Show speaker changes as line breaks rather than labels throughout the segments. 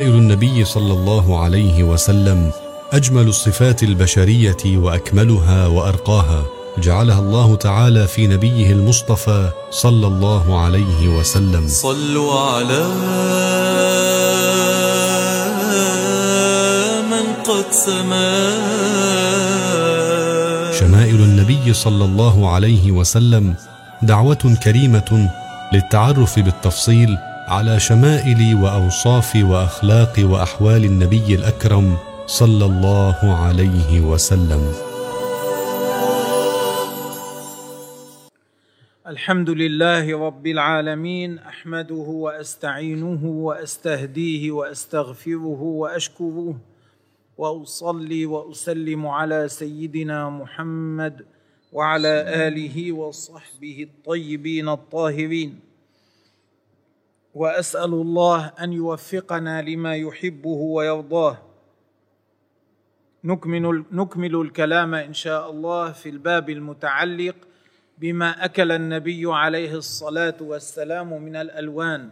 النبي صلى الله عليه وسلم أجمل الصفات البشرية وأكملها وأرقاها جعلها الله تعالى في نبيه المصطفى صلى الله عليه وسلم.
صلوا على من قد سما.
شمائل النبي صلى الله عليه وسلم دعوة كريمة للتعرف بالتفصيل على شمائل واوصاف واخلاق وأحوال النبي الأكرم صلى الله عليه وسلم.
الحمد لله رب العالمين أحمده وأستعينه وأستهديه وأستغفره وأشكره وأصلي وأسلم على سيدنا محمد وعلى آله وصحبه الطيبين الطاهرين. وأسأل الله أن يوفقنا لما يحبه ويرضاه. نكمل نكمل الكلام إن شاء الله في الباب المتعلق بما أكل النبي عليه الصلاة والسلام من الألوان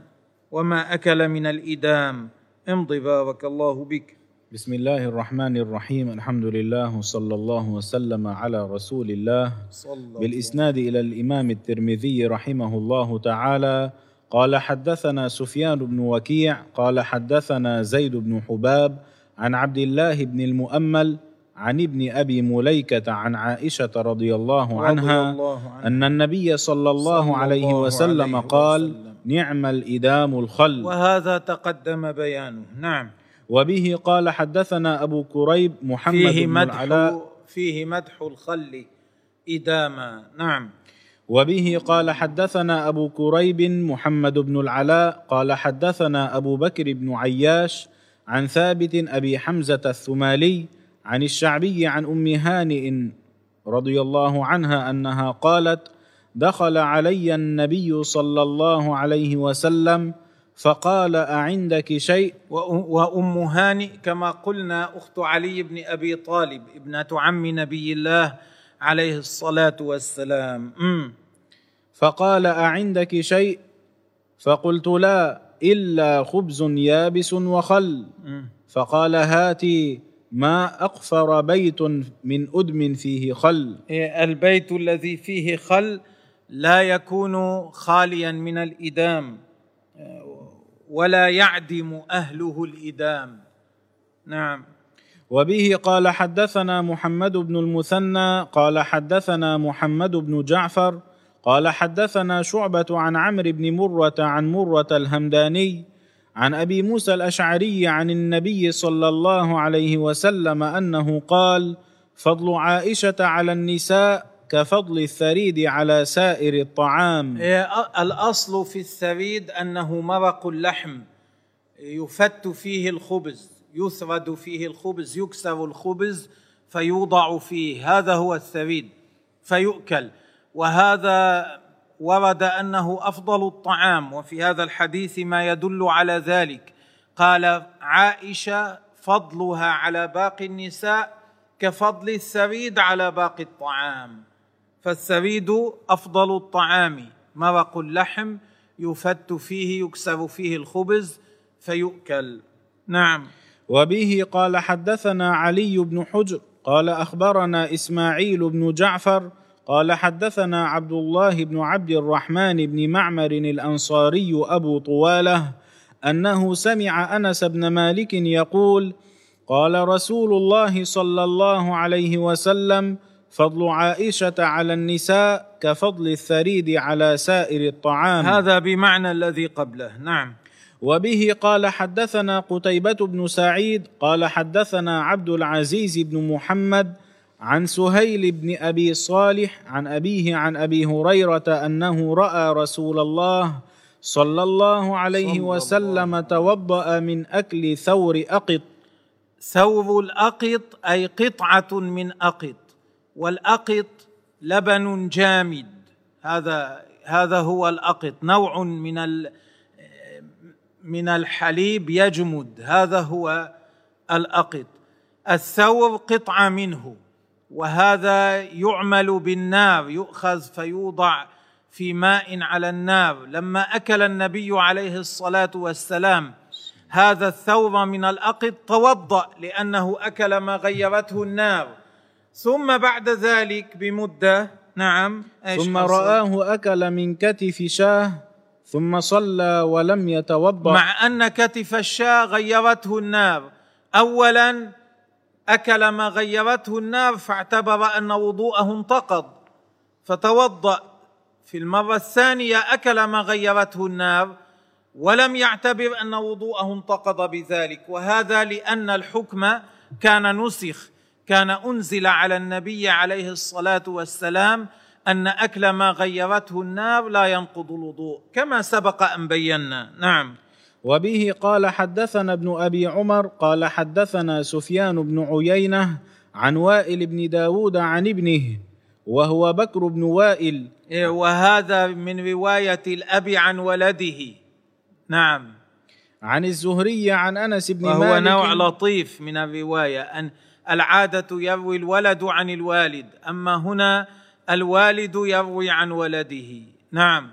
وما أكل من الإدام. امض بارك الله بك.
بسم الله الرحمن الرحيم. الحمد لله وصلى الله وسلم على رسول الله.
صلى
بالإسناد إلى الإمام الترمذي رحمه الله تعالى قال حدثنا سفيان بن وكيع قال حدثنا زيد بن حباب عن عبد الله بن المؤمل عن ابن أبي مليكة عن عائشة رضي الله عنها
الله عنه.
أن النبي صلى الله
صلى
عليه
الله
وسلم
عليه
قال
وسلم.
نعم الإدام الخل.
وهذا تقدم بيانه. نعم.
وبه قال حدثنا أبو كريب محمد
فيه
بن
مدح
العلاء.
فيه مدح الخل إداما. نعم.
وبه قال حدثنا أبو كريب محمد بن العلاء قال حدثنا أبو بكر بن عياش عن ثابت أبي حمزة الثمالي عن الشعبي عن أم هانئ رضي الله عنها أنها قالت دخل علي النبي صلى الله عليه وسلم فقال أعندك شيء؟
وأ- وأم هانئ كما قلنا أخت علي بن أبي طالب ابنة عم نبي الله عليه الصلاة والسلام.
فقال أعندك شيء؟ فقلت لا إلا خبز يابس وخل. فقال هاتي ما أقفر بيت من أدم فيه خل.
إيه، البيت الذي فيه خل لا يكون خاليا من الإدام ولا يعدم أهله الإدام. نعم.
وبه قال حدثنا محمد بن المثنى قال حدثنا محمد بن جعفر قال حدثنا شعبة عن عمرو بن مرة عن مرة الهمداني عن أبي موسى الأشعري عن النبي صلى الله عليه وسلم أنه قال فضل عائشة على النساء كفضل الثريد على سائر الطعام.
الأصل في الثريد أنه مرق اللحم يفت فيه الخبز. يثرد فيه الخبز يكسر الخبز فيوضع فيه. هذا هو الثريد فيؤكل. وهذا ورد أنه أفضل الطعام. وفي هذا الحديث ما يدل على ذلك. قال عائشة فضلها على باقي النساء كفضل الثريد على باقي الطعام. فالثريد أفضل الطعام. مرق اللحم يفت فيه يكسر فيه الخبز فيؤكل. نعم.
وبه قال حدثنا علي بن حجر قال أخبرنا إسماعيل بن جعفر قال حدثنا عبد الله بن عبد الرحمن بن معمر الأنصاري أبو طوالة أنه سمع أنس بن مالك يقول قال رسول الله صلى الله عليه وسلم فضل عائشة على النساء كفضل الثريد على سائر الطعام.
هذا بمعنى الذي قبله نعم.
وبه قال حدثنا قتيبة بن سعيد قال حدثنا عبد العزيز بن محمد عن سهيل بن أبي صالح عن أبيه عن أبي هريرة أنه رأى رسول الله صلى الله عليه
صلى الله
وسلم توضأ من أكل ثور أقط.
ثور الأقط أي قطعة من أقط والأقط لبن جامد. هذا هذا هو الأقط نوع من ال من الحليب يجمد. هذا هو الأقط. الثور قطعة منه وهذا يعمل بالنار يؤخذ فيوضع في ماء على النار. لما أكل النبي عليه الصلاة والسلام هذا الثور من الأقط توضأ لأنه أكل ما غيرته النار. ثم بعد ذلك بمدة نعم
ثم رآه أكل من كتف شاه ثم صلى ولم يتوضأ.
مع أن كتف الشاة غيرته النار. أولا أكل ما غيرته النار فاعتبر أن وضوءه انتقض فتوضأ. في المرة الثانية أكل ما غيرته النار ولم يعتبر أن وضوءه انتقض بذلك. وهذا لأن الحكم كان نسخ. كان أنزل على النبي عليه الصلاة والسلام أن أكل ما غيرته النار لا ينقض الوضوء كما سبق أن بينا. نعم.
وبه قال حدثنا ابن أبي عمر قال حدثنا سفيان بن عيينة عن وائل بن داود عن ابنه وهو بكر بن وائل.
إيه، وهذا من رواية الأب عن ولده. نعم.
عن الزهري عن أنس بن
وهو
مالك.
نوع لطيف من الرواية أن العادة يروي الولد عن الوالد. أما هنا الوالد يروي عن ولده. نعم.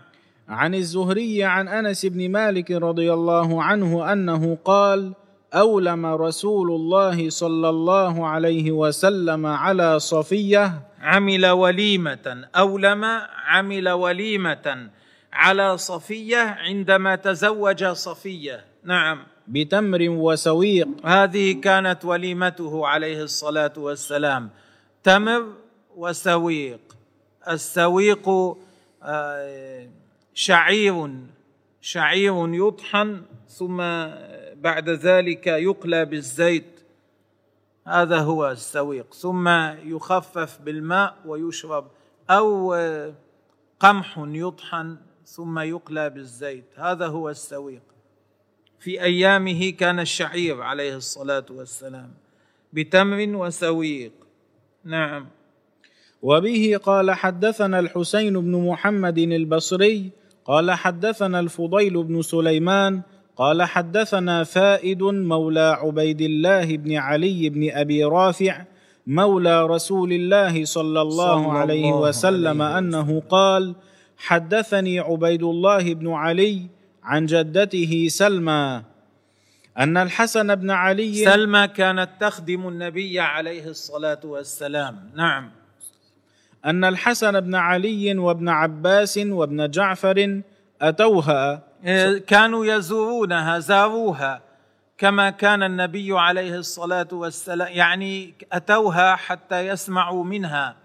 عن الزهري عن أنس بن مالك رضي الله عنه أنه قال أولم رسول الله صلى الله عليه وسلم على صفية
عمل وليمة. أولم عمل وليمة على صفية عندما تزوج صفية. نعم.
بتمر وسويق.
هذه كانت وليمته عليه الصلاة والسلام. تمر وسويق. السويق آه، شعير شعير يطحن ثم بعد ذلك يقلى بالزيت. هذا هو السويق. ثم يخفف بالماء ويشرب. أو قمح يطحن ثم يقلى بالزيت. هذا هو السويق. في أيامه كان الشعير عليه الصلاة والسلام بتمر وسويق. نعم.
وبه قال حدثنا الحسين بن محمد البصري قال حدثنا الفضيل بن سليمان قال حدثنا فائد مولى عبيد الله بن علي بن أبي رافع مولى رسول الله صلى الله
صلى
عليه
الله
وسلم
عليه
أنه قال حدثني عبيد الله بن علي عن جدته سلمى أن الحسن بن علي
سلمى كانت تخدم النبي عليه الصلاة والسلام. نعم.
أن الحسن بن علي وابن عباس وابن جعفر أتوها.
إيه، كانوا يزورونها زاروها. كما كان النبي عليه الصلاة والسلام يعني أتوها حتى يسمعوا منها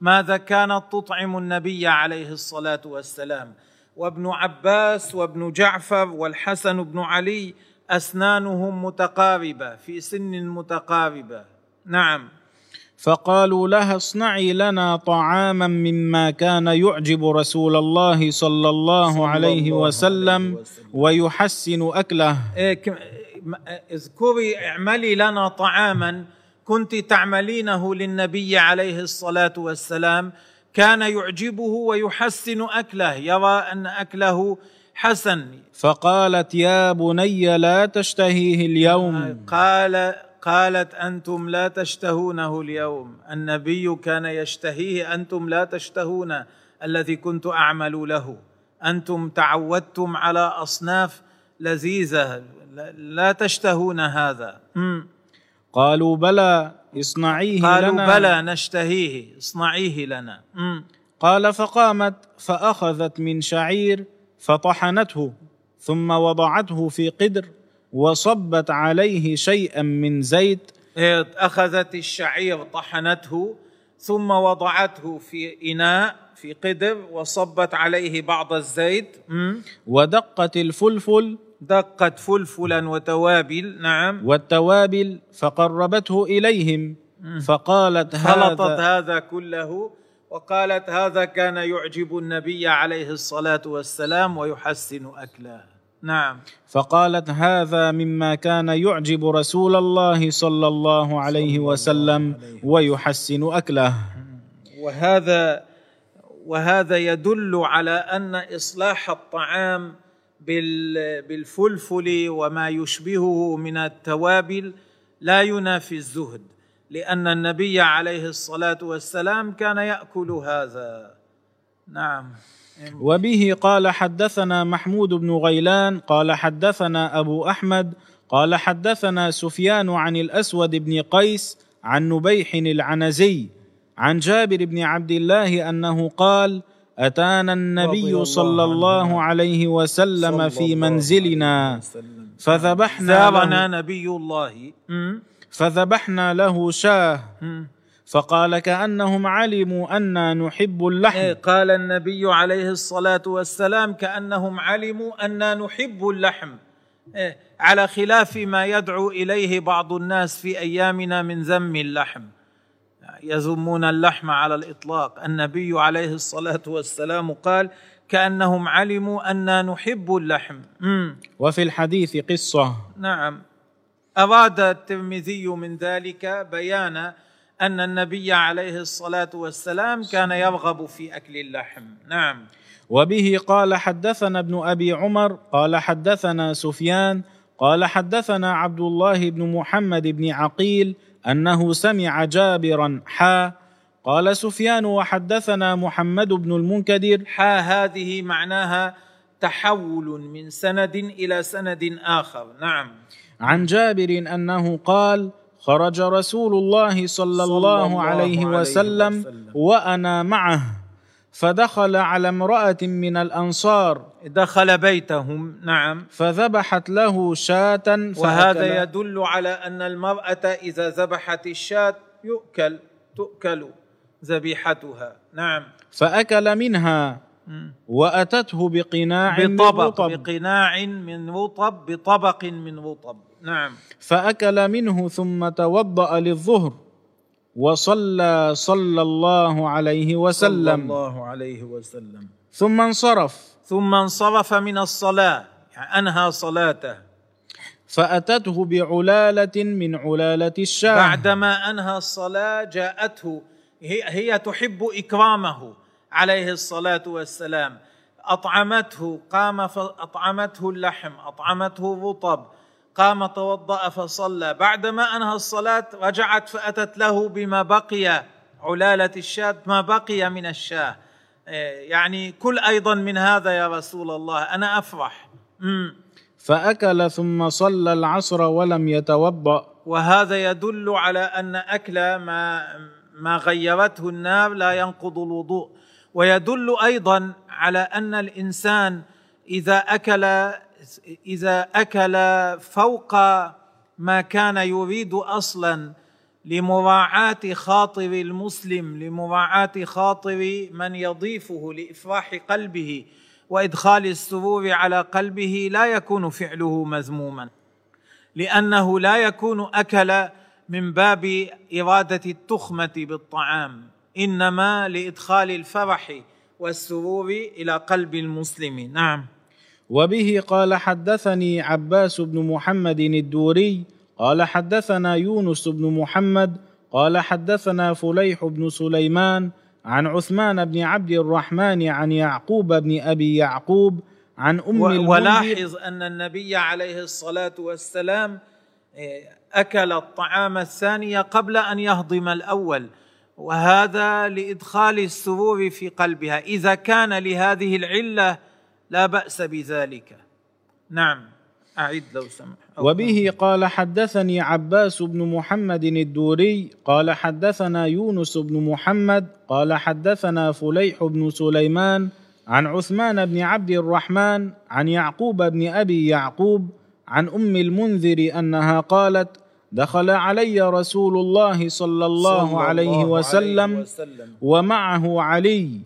ماذا كانت تطعم النبي عليه الصلاة والسلام. وابن عباس وابن جعفر والحسن بن علي أسنانهم متقاربة في سن متقاربة. نعم.
فقالوا لها اصنعي لنا طعاما مما كان يعجب رسول الله صلى الله
صلى
عليه
الله
وسلم
عليه وسلم.
ويحسن أكله.
إيه، اذكري اعملي لنا طعاما كنت تعملينه للنبي عليه الصلاة والسلام. كان يعجبه ويحسن أكله يرى أن أكله حسن.
فقالت يا بني لا تشتهيه اليوم.
قال قالت أنتم لا تشتهونه اليوم. النبي كان يشتهيه أنتم لا تشتهون الذي كنت أعمل له. أنتم تعودتم على أصناف لذيذة. لا- تشتهون هذا.
قالوا بلى اصنعيه
قالوا
لنا
بلى نشتهيه اصنعيه لنا.
قال فقامت فأخذت من شعير فطحنته ثم وضعته في قدر. وصبت عليه شيئا من زيت.
أخذت الشعير طحنته ثم وضعته في إناء في قدر وصبت عليه بعض الزيت.
ودقت الفلفل.
دقت فلفلا وتوابل نعم.
والتوابل فقربته إليهم. فقالت
خلطت
هذا
هذا كله وقالت هذا كان يعجب النبي عليه الصلاة والسلام ويحسن أكله. نعم.
فقالت هذا مما كان يعجب رسول الله صلى الله عليه وسلم ويحسن أكله.
وهذا وهذا يدل على أن إصلاح الطعام بال- بالفلفل وما يشبهه من التوابل لا ينافي الزهد لأن النبي عليه الصلاة والسلام كان يأكل هذا. نعم.
وبه قال حدثنا محمود بن غيلان قال حدثنا أبو أحمد قال حدثنا سفيان عن الأسود بن قيس عن نبيح العنزي عن جابر بن عبد الله أنه قال
أتانا
النبي صلى الله. عليه وسلم في منزلنا. فذبحنا
زارنا
له,
نبي الله.
فذبحنا له شاه. فقال كأنهم علموا أنا نحب
إيه،
اللحم
قال النبي عليه الصلاة والسلام كأنهم علموا أننا نحب اللحم. إيه، على خلاف ما يدعو إليه بعض الناس في أيامنا من ذم اللحم. يذمون اللحم على الإطلاق. النبي عليه الصلاة والسلام قال كأنهم علموا أننا نحب اللحم. مم.
وفي الحديث قصة.
نعم. أراد الترمذي من ذلك بيان أن النبي عليه الصلاة والسلام كان يرغب في أكل اللحم. نعم.
وبه قال حدثنا ابن أبي عمر قال حدثنا سفيان قال حدثنا عبد الله بن محمد بن عقيل أنه سمع جابرا حا. قال سفيان وحدثنا محمد بن المنكدر.
حا هذه معناها تحول من سند إلى سند آخر. نعم.
عن جابر أنه قال خرج رسول الله صلى الله عليه وسلم. وأنا معه فدخل على امرأة من الأنصار.
دخل بيتهم نعم.
فذبحت له شاة
وهذا يدل على أن المرأة إذا ذبحت الشاة يؤكل تؤكل ذبيحتها. نعم.
فأكل منها. وأتته بقناع من
بطبق
رطب
بقناع من رطب بطبق من رطب نعم.
فأكل منه ثم توضأ للظهر وصلى صلى الله عليه
صلى
وسلم
الله عليه وسلم.
ثم انصرف.
ثم انصرف من الصلاة. يعني أنهى صلاته.
فأتته بعلالة من علالة الشاه
بعدما أنهى الصلاة جاءته. هي, هي تحب إكرامه. عليه الصلاة والسلام. أطعمته قام فأطعمته اللحم أطعمته الرطب قام توضأ فصلى. بعدما أنهى الصلاة رجعت فأتت له بما بقي علالة الشاة ما بقي من الشاة. إيه، يعني كل أيضا من هذا يا رسول الله أنا أفرح. مم.
فأكل ثم صلى العصر ولم يتوضأ.
وهذا يدل على أن أكل ما ما غيرته النار لا ينقض الوضوء. ويدل أيضا على أن الإنسان إذا أكل إذا أكل فوق ما كان يريد أصلا لمراعاة خاطر المسلم لمراعاة خاطر من يضيفه لإفراح قلبه وإدخال السرور على قلبه لا يكون فعله مذموما لأنه لا يكون أكل من باب إرادة التخمة بالطعام. إنما لإدخال الفرح والسرور إلى قلب المسلم. نعم.
وبه قال حدثني عباس بن محمد الدوري قال حدثنا يونس بن محمد قال حدثنا فليح بن سليمان عن عثمان بن عبد الرحمن عن يعقوب بن أبي يعقوب عن أم
ولاحظ أن النبي عليه الصلاة والسلام إيه، أكل الطعام الثاني قبل أن يهضم الأول. وهذا لإدخال السرور في قلبها. إذا كان لهذه العلة لا بأس بذلك. نعم. أعد لو سمح أو
وبه قال حدثني عباس بن محمد الدوري. قال حدثنا يونس بن محمد. قال حدثنا فليح بن سليمان عن عثمان بن عبد الرحمن عن يعقوب بن أبي يعقوب عن أم المنذر أنها قالت دخل علي رسول الله صلى الله
صلى
عليه
الله
وسلم
عليه وسلم
ومعه علي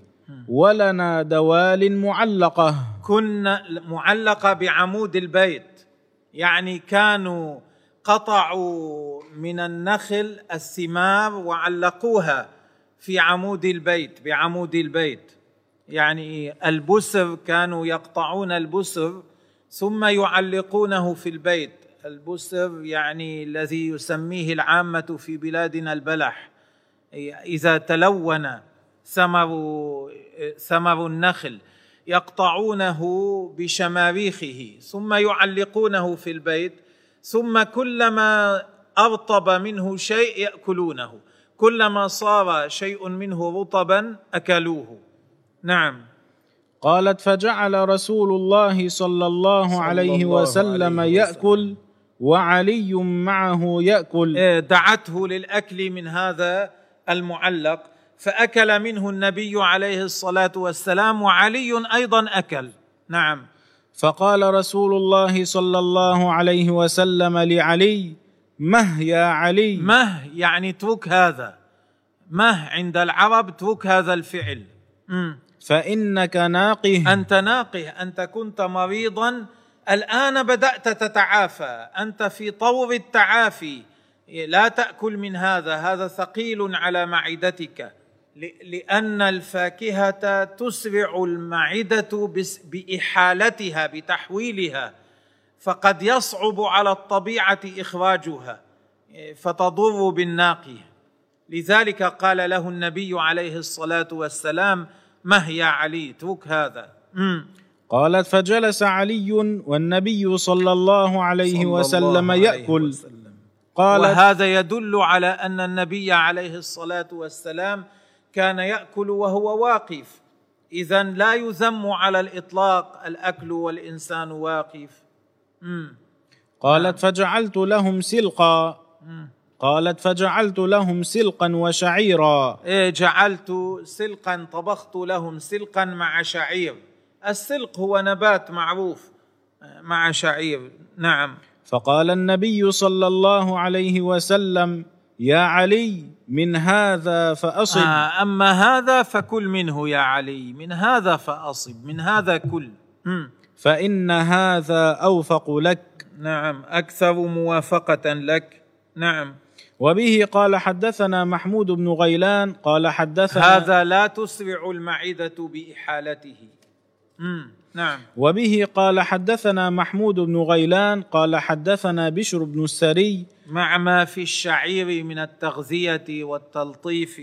ولنا دوال معلقة.
كنا معلقة بعمود البيت. يعني كانوا قطعوا من النخل الثمار وعلقوها في عمود البيت بعمود البيت. يعني البسر كانوا يقطعون البسر ثم يعلقونه في البيت. البسر يعني الذي يسميه العامة في بلادنا البلح. إذا تلون ثمر ثمر النخل يقطعونه بشماريخه ثم يعلقونه في البيت ثم كلما أرطب منه شيء يأكلونه كلما صار شيء منه رطبا أكلوه. نعم.
قالت فجعل رسول الله صلى الله
صلى
عليه
الله
وسلم
عليه
يأكل وعلي معه يأكل.
إيه، دعته للأكل من هذا المعلق فأكل منه النبي عليه الصلاة والسلام وعلي أيضا أكل. نعم.
فقال رسول الله صلى الله عليه وسلم لعلي مه يا علي.
مه يعني اترك هذا. مه عند العرب اترك هذا الفعل. مم.
فإنك ناقه.
أنت ناقه أنت كنت مريضا الآن بدأت تتعافى. أنت في طور التعافي. لا تأكل من هذا. هذا ثقيل على معدتك. لأن الفاكهة تسرع المعدة بإحالتها بتحويلها. فقد يصعب على الطبيعة إخراجها. فتضر بالناقيه لذلك قال له النبي عليه الصلاة والسلام مه يا علي؟ اترك هذا. مم.
قالت فجلس علي والنبي صلى الله عليه
صلى
وسلم
الله عليه
يأكل.
وسلم.
قالت
وهذا يدل على أن النبي عليه الصلاة والسلام كان يأكل وهو واقف. اذا لا يذم على الإطلاق الأكل والإنسان واقف. مم.
قالت فجعلت لهم سلقا. قالت فجعلت لهم سلقا وشعيرا.
إيه جعلت سلقا طبخت لهم سلقا مع شعير. السلق هو نبات معروف مع شعير. نعم.
فقال النبي صلى الله عليه وسلم يا علي من هذا فأصب.
آه أما هذا فكل منه يا علي من هذا فأصب من هذا كل.
فإن هذا أوفق لك.
نعم أكثر موافقة لك. نعم.
وبه قال حدثنا محمود بن غيلان قال حدثنا
هذا لا تسرع المعدة بإحالته. مم. نعم.
وبه قال حدثنا محمود بن غيلان قال حدثنا بشر بن السري.
مع ما في الشعير من التغذية والتلطيف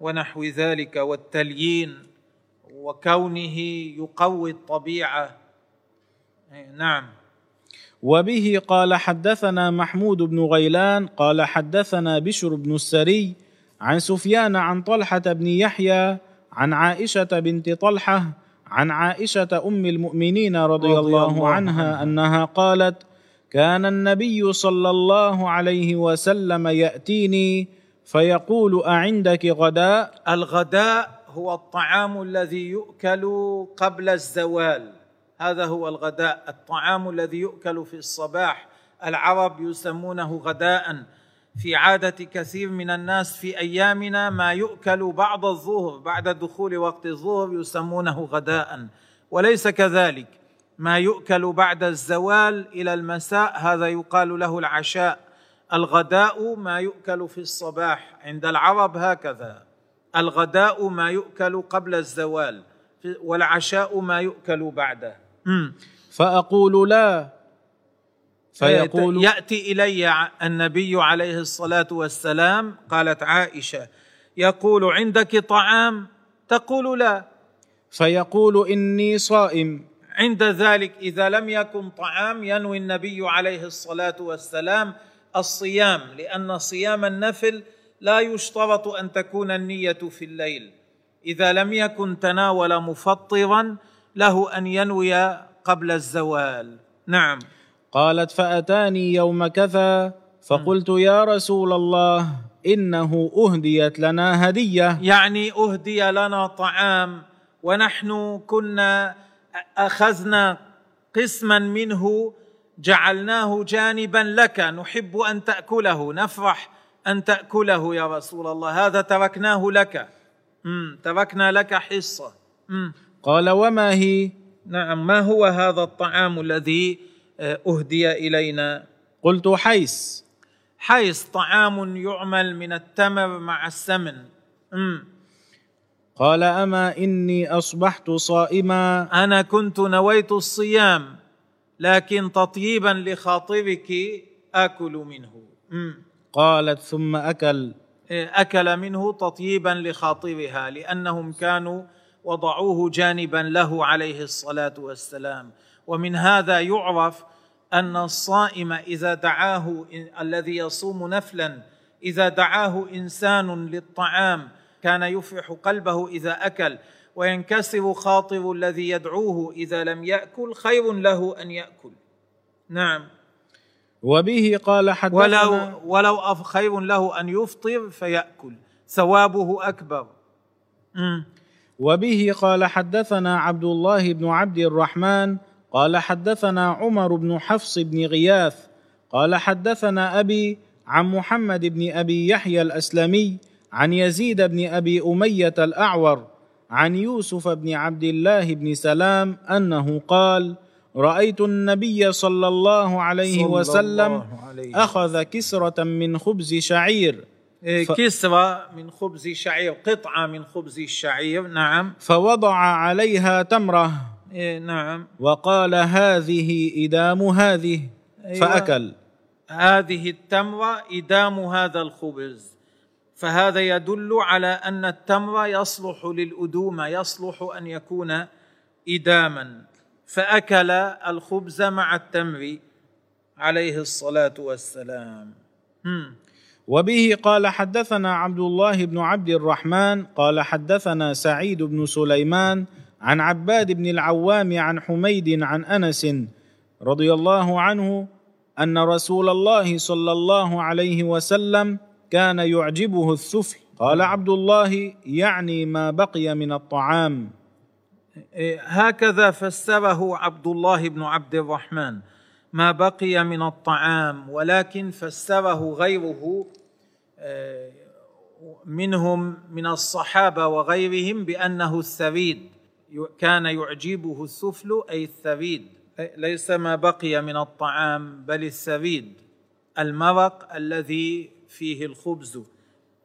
ونحو ذلك والتليين وكونه يقوي الطبيعة. إيه، نعم.
وبه قال حدثنا محمود بن غيلان قال حدثنا بشر بن السري عن سفيان عن طلحة بن يحيى عن عائشة بنت طلحة عن عائشة أم المؤمنين رضي,
رضي
الله,
الله
عنها
عنها.
أنها قالت كان النبي صلى الله عليه وسلم يأتيني فيقول أعندك غداء؟
الغداء هو الطعام الذي يؤكل قبل الزوال. هذا هو الغداء الطعام الذي يؤكل في الصباح. العرب يسمونه غداء. في عادة كثير من الناس في أيامنا ما يؤكل بعد الظهر بعد دخول وقت الظهر يسمونه غداء. وليس كذلك. ما يؤكل بعد الزوال إلى المساء هذا يقال له العشاء. الغداء ما يؤكل في الصباح. عند العرب هكذا. الغداء ما يؤكل قبل الزوال والعشاء ما يؤكل بعده. مم.
فأقول لا. فيقول
يأتي إلي النبي عليه الصلاة والسلام قالت عائشة يقول عندك طعام؟ تقول لا.
فيقول إني صائم.
عند ذلك إذا لم يكن طعام ينوي النبي عليه الصلاة والسلام الصيام لأن صيام النفل لا يشترط أن تكون النية في الليل. إذا لم يكن تناول مفطرا له أن ينوي قبل الزوال. نعم.
قالت فأتاني يوم كذا فقلت يا رسول الله إنه أهديت لنا هدية
يعني أهدي لنا طعام ونحن كنا أخذنا قسما منه جعلناه جانبا لك نحب أن تأكله نفرح أن تأكله يا رسول الله هذا تركناه لك مم. تركنا لك حصة مم.
قال وما هي
نعم ما هو هذا الطعام الذي أهدي إلينا.
قلت حيس
حيث طعام يعمل من التمر مع السمن. مم.
قال أما إني أصبحت صائما؟
أنا كنت نويت الصيام لكن تطيبا لخاطرك أكل منه. مم.
قالت ثم أكل.
أكل منه تطيبا لخاطرها لأنهم كانوا وضعوه جانبا له عليه الصلاة والسلام. ومن هذا يعرف أن الصائم إذا دعاه الذي يصوم نفلا إذا دعاه إنسان للطعام كان يفرح قلبه إذا أكل وينكسر خاطر الذي يدعوه إذا لم يأكل خير له أن يأكل. نعم.
وبه قال حدثنا
ولو ولو خير له أن يفطر فيأكل. ثوابه أكبر. مم.
وبه قال حدثنا عبد الله بن عبد الرحمن قال حدثنا عمر بن حفص بن غياث قال حدثنا أبي عن محمد بن أبي يحيى الأسلمي عن يزيد بن أبي أمية الأعور عن يوسف بن عبد الله بن سلام أنه قال رأيت النبي صلى الله عليه
صلى
وسلم
الله عليه
أخذ كسرة من خبز شعير.
إيه،
ف-
كسرة من خبز شعير قطعة من خبز الشعير نعم.
فوضع عليها تمرة.
إيه، نعم.
وقال هذه إدام هذه
أيوة.
فأكل.
هذه التمرة إدام هذا الخبز. فهذا يدل على أن التمر يصلح للأدومة يصلح أن يكون إداما. فأكل الخبز مع التمر عليه الصلاة والسلام. هم.
وبه قال حدثنا عبد الله بن عبد الرحمن قال حدثنا سعيد بن سليمان عن عباد بن العوام عن حميد عن أنس رضي الله عنه أن رسول الله صلى الله عليه وسلم كان يعجبه الثفل قال عبد الله يعني ما بقي من الطعام.
إيه، هكذا فسره عبد الله بن عبد الرحمن. ما بقي من الطعام ولكن فسره غيره آه، منهم من الصحابة وغيرهم بأنه الثريد كان يعجبه الثفل أي الثريد ليس ما بقي من الطعام بل الثريد المرق الذي فيه الخبز.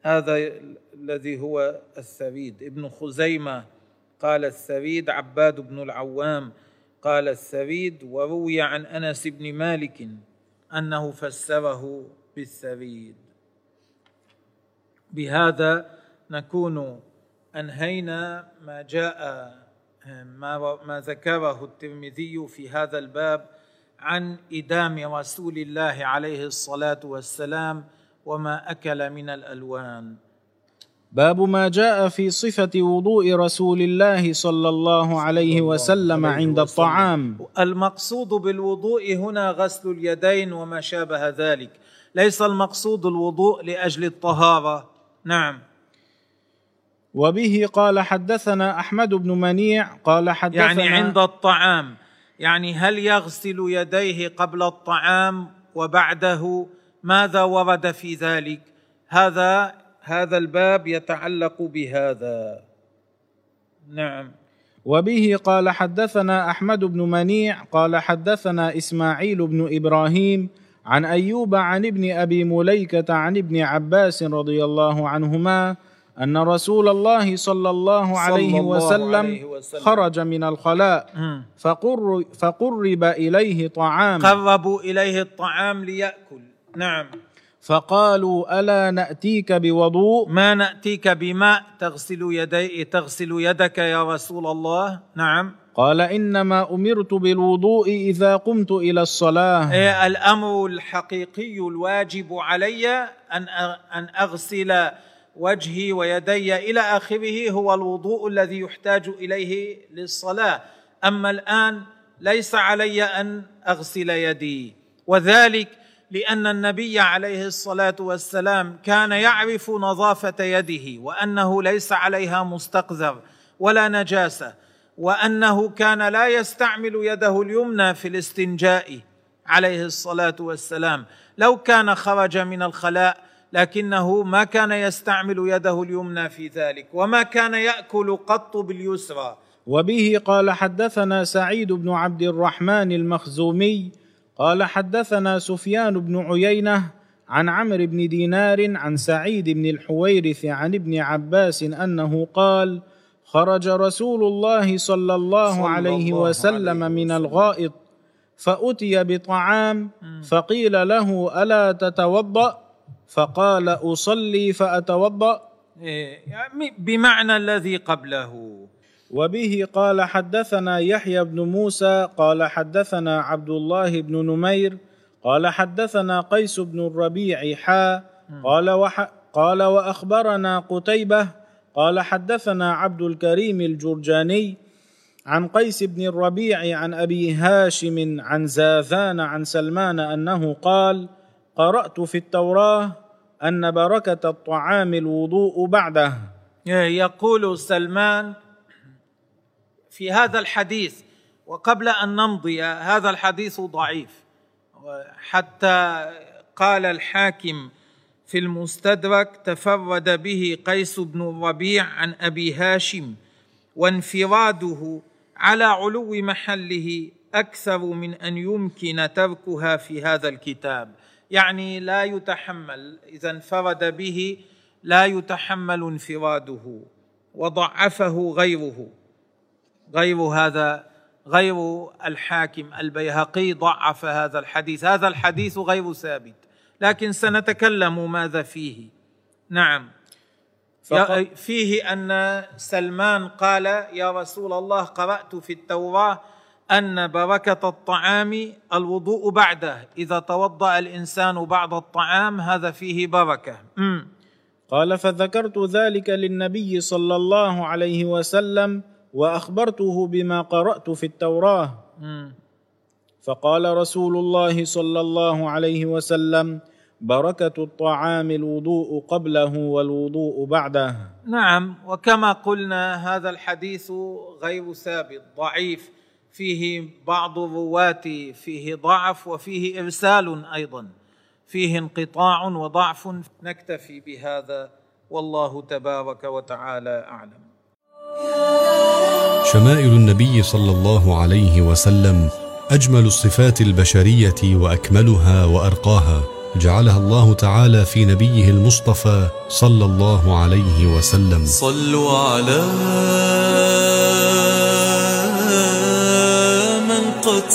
هذا الذي هو الثريد ابن خزيمة قال الثريد عباد بن العوام قال الثريد وروي عن أنس بن مالك أنه فسره بالثريد بهذا نكون أنهينا ما جاء ما ما ذكره الترمذي في هذا الباب عن إدام رسول الله عليه الصلاة والسلام وما أكل من الألوان.
باب ما جاء في صفة وضوء رسول الله صلى الله عليه وسلم عند الطعام.
المقصود بالوضوء هنا غسل اليدين وما شابه ذلك. ليس المقصود الوضوء لأجل الطهارة. نعم.
وبه قال حدثنا أحمد بن منيع قال حدثنا
يعني عند الطعام. يعني هل يغسل يديه قبل الطعام وبعده؟ ماذا ورد في ذلك؟ هذا هذا الباب يتعلق بهذا. نعم.
وبه قال حدثنا أحمد بن منيع قال حدثنا إسماعيل بن إبراهيم عن أيوب عن ابن أبي مليكة عن ابن عباس رضي الله عنهما أن رسول الله صلى الله عليه,
الله
وسلم,
عليه وسلم.
خرج من الخلاء. فقر فقرب إليه طعام.
قربوا إليه الطعام ليأكل. نعم.
فقالوا ألا نأتيك بوضوء؟
ما نأتيك بماء تغسل يدي تغسل يدك يا رسول الله. نعم.
قال إنما أمرت بالوضوء إذا قمت إلى الصلاة.
إيه الأمر الحقيقي الواجب علي أن أن أغسل وجهي ويدي إلى آخره هو الوضوء الذي يحتاج إليه للصلاة. أما الآن ليس علي أن أغسل يدي وذلك لأن النبي عليه الصلاة والسلام كان يعرف نظافة يده وأنه ليس عليها مستقذر ولا نجاسة وأنه كان لا يستعمل يده اليمنى في الاستنجاء عليه الصلاة والسلام. لو كان خرج من الخلاء لكنه ما كان يستعمل يده اليمنى في ذلك وما كان يأكل قط باليسرى.
وبه قال حدثنا سعيد بن عبد الرحمن المخزومي قال حدثنا سفيان بن عيينة عن عمرو بن دينار عن سعيد بن الحويرث عن ابن عباس أنه قال خرج رسول الله صلى الله
صلى
عليه
الله
وسلم
عليه
من. الغائط فأتي بطعام فقيل له ألا تتوضأ؟ فقال أصلي فأتوضأ.
إيه، يعني بمعنى الذي قبله.
وبه قال حدثنا يحيى بن موسى قال حدثنا عبد الله بن نمير قال حدثنا قيس بن الربيع حا قال وح قال وأخبرنا قتيبة قال حدثنا عبد الكريم الجرجاني عن قيس بن الربيع عن أبي هاشم عن زاذان عن سلمان أنه قال قرأت في التوراة أن بركة الطعام الوضوء بعده.
يقول سلمان في هذا الحديث وقبل أن نمضي هذا الحديث ضعيف. حتى قال الحاكم في المستدرك تفرد به قيس بن الربيع عن أبي هاشم وانفراده على علو محله أكثر من أن يمكن تركها في هذا الكتاب. يعني لا يتحمل إذا انفرد به لا يتحمل انفراده وضعفه غيره. غير هذا غير الحاكم البيهقي ضعف هذا الحديث. هذا الحديث غير ثابت. لكن سنتكلم ماذا فيه. نعم. فيه أن سلمان قال يا رسول الله قرأت في التوراة أن بركة الطعام الوضوء بعده. إذا توضأ الإنسان بعد الطعام هذا فيه بركة. م.
قال فذكرت ذلك للنبي صلى الله عليه وسلم وأخبرته بما قرأت في التوراة. م. فقال رسول الله صلى الله عليه وسلم بركة الطعام الوضوء قبله والوضوء بعده.
نعم وكما قلنا هذا الحديث غير ثابت ضعيف. فيه بعض الرواه فيه ضعف وفيه إرسال أيضا. فيه انقطاع وضعف نكتفي بهذا. والله تبارك وتعالى أعلم.
شمائل النبي صلى الله عليه وسلم أجمل الصفات البشرية وأكملها وأرقاها جعلها الله تعالى في نبيه المصطفى صلى الله عليه وسلم.
صلوا على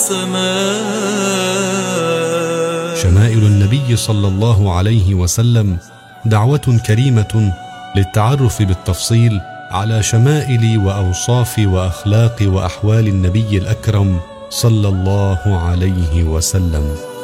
سما
شمائل النبي صلى الله عليه وسلم دعوة كريمة للتعرف بالتفصيل على شمائل وأوصاف وأخلاق وأحوال النبي الأكرم صلى الله عليه وسلم.